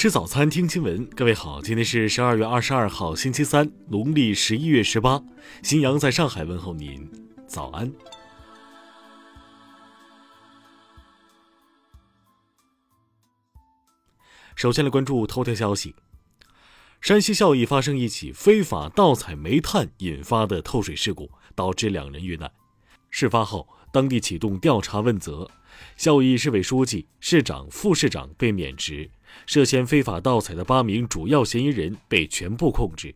吃早餐，听新闻。各位好，今天是十二月二十二号，星期三，农历十一月十八。新阳在上海问候您，早安。首先来关注头条消息：山西孝义发生一起非法盗采煤炭引发的透水事故，导致两人遇难。事发后，当地启动调查问责，孝义市委书记、市长、副市长被免职。涉嫌非法盗采的八名主要嫌疑人被全部控制。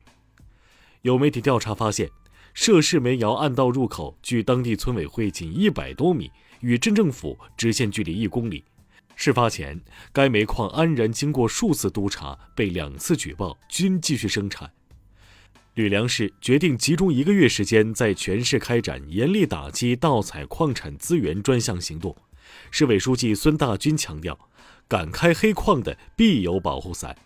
有媒体调查发现，涉事煤窑暗道入口距当地村委会仅一百多米，与镇政府直线距离一公里。事发前，该煤矿安然经过数次督查，被两次举报，均继续生产。吕梁市决定集中一个月时间，在全市开展严厉打击盗采矿产资源专项行动。市委书记孙大军强调。敢开黑矿的必有保护伞，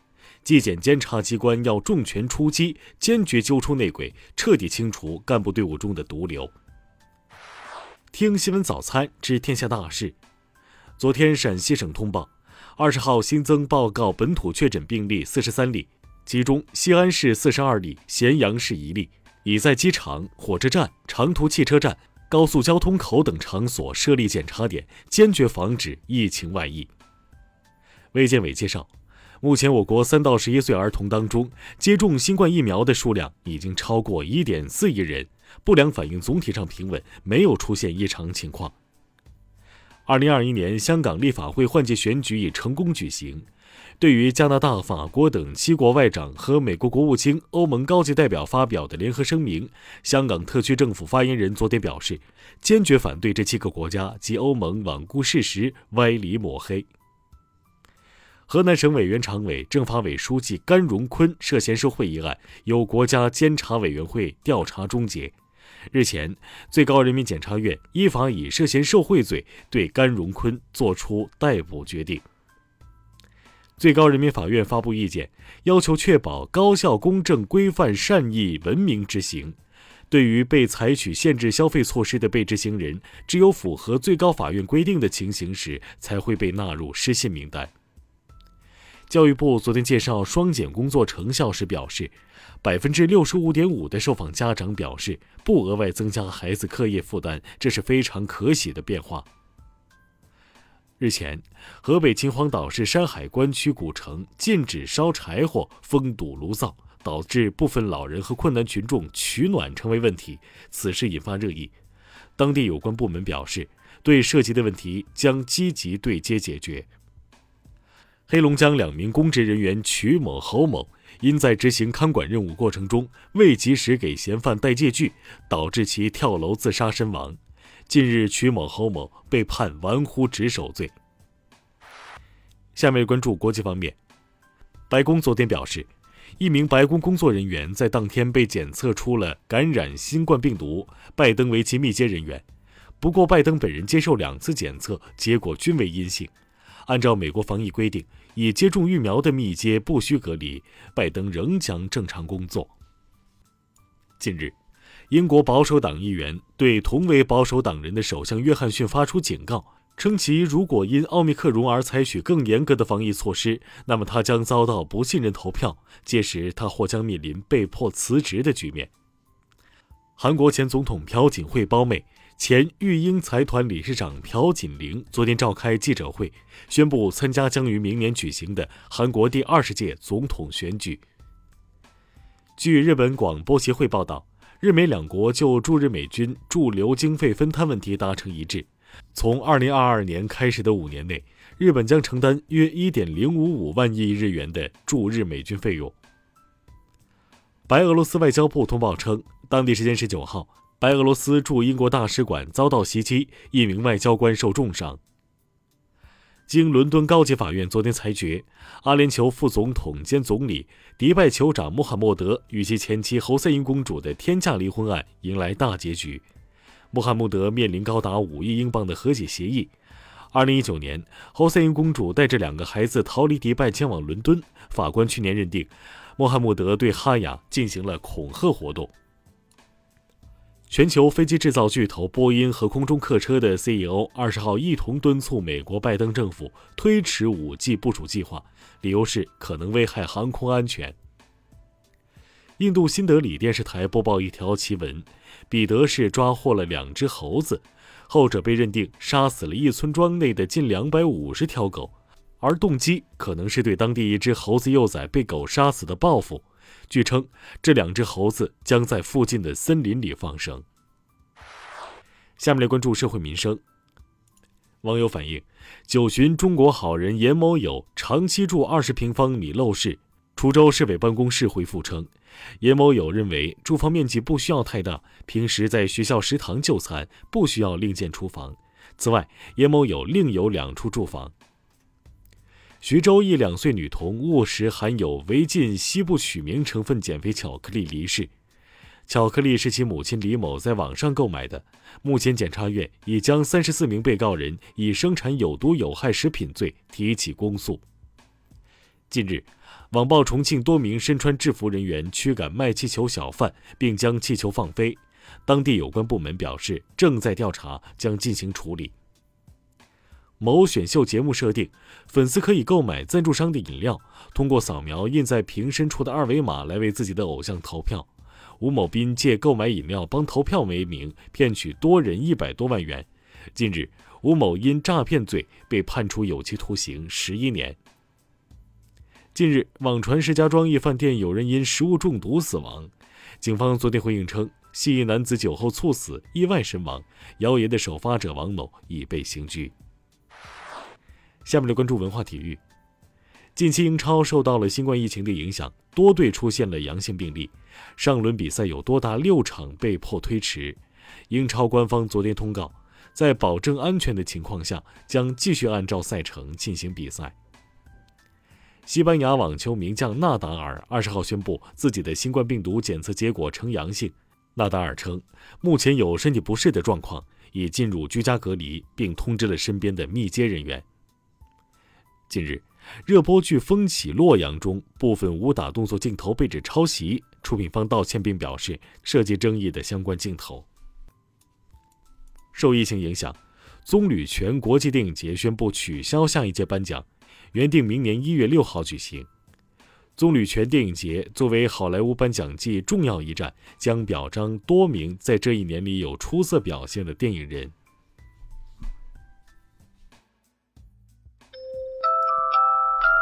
纪检监察机关要重拳出击，坚决揪出内鬼，彻底清除干部队伍中的毒瘤。听新闻早餐知天下大事。昨天陕西省通报，二十号新增报告本土确诊病例四十三例，其中西安市四十二例，咸阳市一例，已在机场、火车站、长途汽车站、高速交通口等场所设立检查点，坚决防止疫情外溢。卫健委介绍，目前我国三到十一岁儿童当中接种新冠疫苗的数量已经超过一点四亿人，不良反应总体上平稳，没有出现异常情况。二零二一年香港立法会换届选举已成功举行。对于加拿大、法国等七国外长和美国国务卿、欧盟高级代表发表的联合声明，香港特区政府发言人昨天表示，坚决反对这七个国家及欧盟罔顾事实、歪理抹黑。河南省委原常委、政法委书记甘荣坤涉嫌受贿一案，由国家监察委员会调查终结。日前，最高人民检察院依法以涉嫌受贿罪对甘荣坤作出逮捕决定。最高人民法院发布意见，要求确保高效、公正、规范、善意、文明执行。对于被采取限制消费措施的被执行人，只有符合最高法院规定的情形时，才会被纳入失信名单。教育部昨天介绍双减工作成效时表示，百分之六十五点五的受访家长表示不额外增加孩子课业负担，这是非常可喜的变化。日前，河北秦皇岛市山海关区古城禁止烧柴火、封堵炉灶，导致部分老人和困难群众取暖成为问题，此事引发热议。当地有关部门表示，对涉及的问题将积极对接解决。黑龙江两名公职人员曲某、侯某因在执行看管任务过程中未及时给嫌犯戴戒具，导致其跳楼自杀身亡。近日，曲某、侯某被判玩忽职守罪。下面关注国际方面，白宫昨天表示，一名白宫工作人员在当天被检测出了感染新冠病毒，拜登为其密接人员。不过，拜登本人接受两次检测，结果均为阴性。按照美国防疫规定，已接种疫苗的密接不需隔离。拜登仍将正常工作。近日，英国保守党议员对同为保守党人的首相约翰逊发出警告，称其如果因奥密克戎而采取更严格的防疫措施，那么他将遭到不信任投票，届时他或将面临被迫辞职的局面。韩国前总统朴槿惠胞妹。前育婴财团理事长朴槿玲昨天召开记者会，宣布参加将于明年举行的韩国第二十届总统选举。据日本广播协会报道，日美两国就驻日美军驻留经费分摊问题达成一致。从二零二二年开始的五年内，日本将承担约一点零五五万亿日元的驻日美军费用。白俄罗斯外交部通报称，当地时间十九号。白俄罗斯驻英国大使馆遭到袭击，一名外交官受重伤。经伦敦高级法院昨天裁决，阿联酋副总统兼总理、迪拜酋长穆罕默德与其前妻侯赛因公主的天价离婚案迎来大结局。穆罕默德面临高达五亿英镑的和解协议。二零一九年，侯赛因公主带着两个孩子逃离迪拜，前往伦敦。法官去年认定，穆罕默德对哈雅进行了恐吓活动。全球飞机制造巨头波音和空中客车的 CEO 二十号一同敦促美国拜登政府推迟五 G 部署计划，理由是可能危害航空安全。印度新德里电视台播报一条奇闻：彼得市抓获了两只猴子，后者被认定杀死了一村庄内的近两百五十条狗，而动机可能是对当地一只猴子幼崽被狗杀死的报复。据称，这两只猴子将在附近的森林里放生。下面来关注社会民生。网友反映，九旬中国好人严某友长期住二十平方米陋室。滁州市委办公室回复称，严某友认为住房面积不需要太大，平时在学校食堂就餐，不需要另建厨房。此外，严某友另有两处住房。徐州一两岁女童误食含有违禁西部曲明成分减肥巧克力离世，巧克力是其母亲李某在网上购买的。目前，检察院已将三十四名被告人以生产有毒有害食品罪提起公诉。近日，网曝重庆多名身穿制服人员驱赶卖气球小贩，并将气球放飞，当地有关部门表示正在调查，将进行处理。某选秀节目设定，粉丝可以购买赞助商的饮料，通过扫描印在瓶身处的二维码来为自己的偶像投票。吴某斌借购买饮料帮投票为名，骗取多人一百多万元。近日，吴某因诈骗罪被判处有期徒刑十一年。近日，网传石家庄一饭店有人因食物中毒死亡，警方昨天回应称，系一男子酒后猝死，意外身亡。谣言的首发者王某已被刑拘。下面来关注文化体育。近期英超受到了新冠疫情的影响，多队出现了阳性病例，上轮比赛有多达六场被迫推迟。英超官方昨天通告，在保证安全的情况下，将继续按照赛程进行比赛。西班牙网球名将纳达尔二十号宣布自己的新冠病毒检测结果呈阳性。纳达尔称，目前有身体不适的状况，已进入居家隔离，并通知了身边的密接人员。近日，热播剧《风起洛阳》中部分武打动作镜头被指抄袭，出品方道歉并表示涉及争议的相关镜头。受疫情影响，棕榈泉国际电影节宣布取消下一届颁奖，原定明年一月六号举行。棕榈泉电影节作为好莱坞颁奖季重要一站，将表彰多名在这一年里有出色表现的电影人。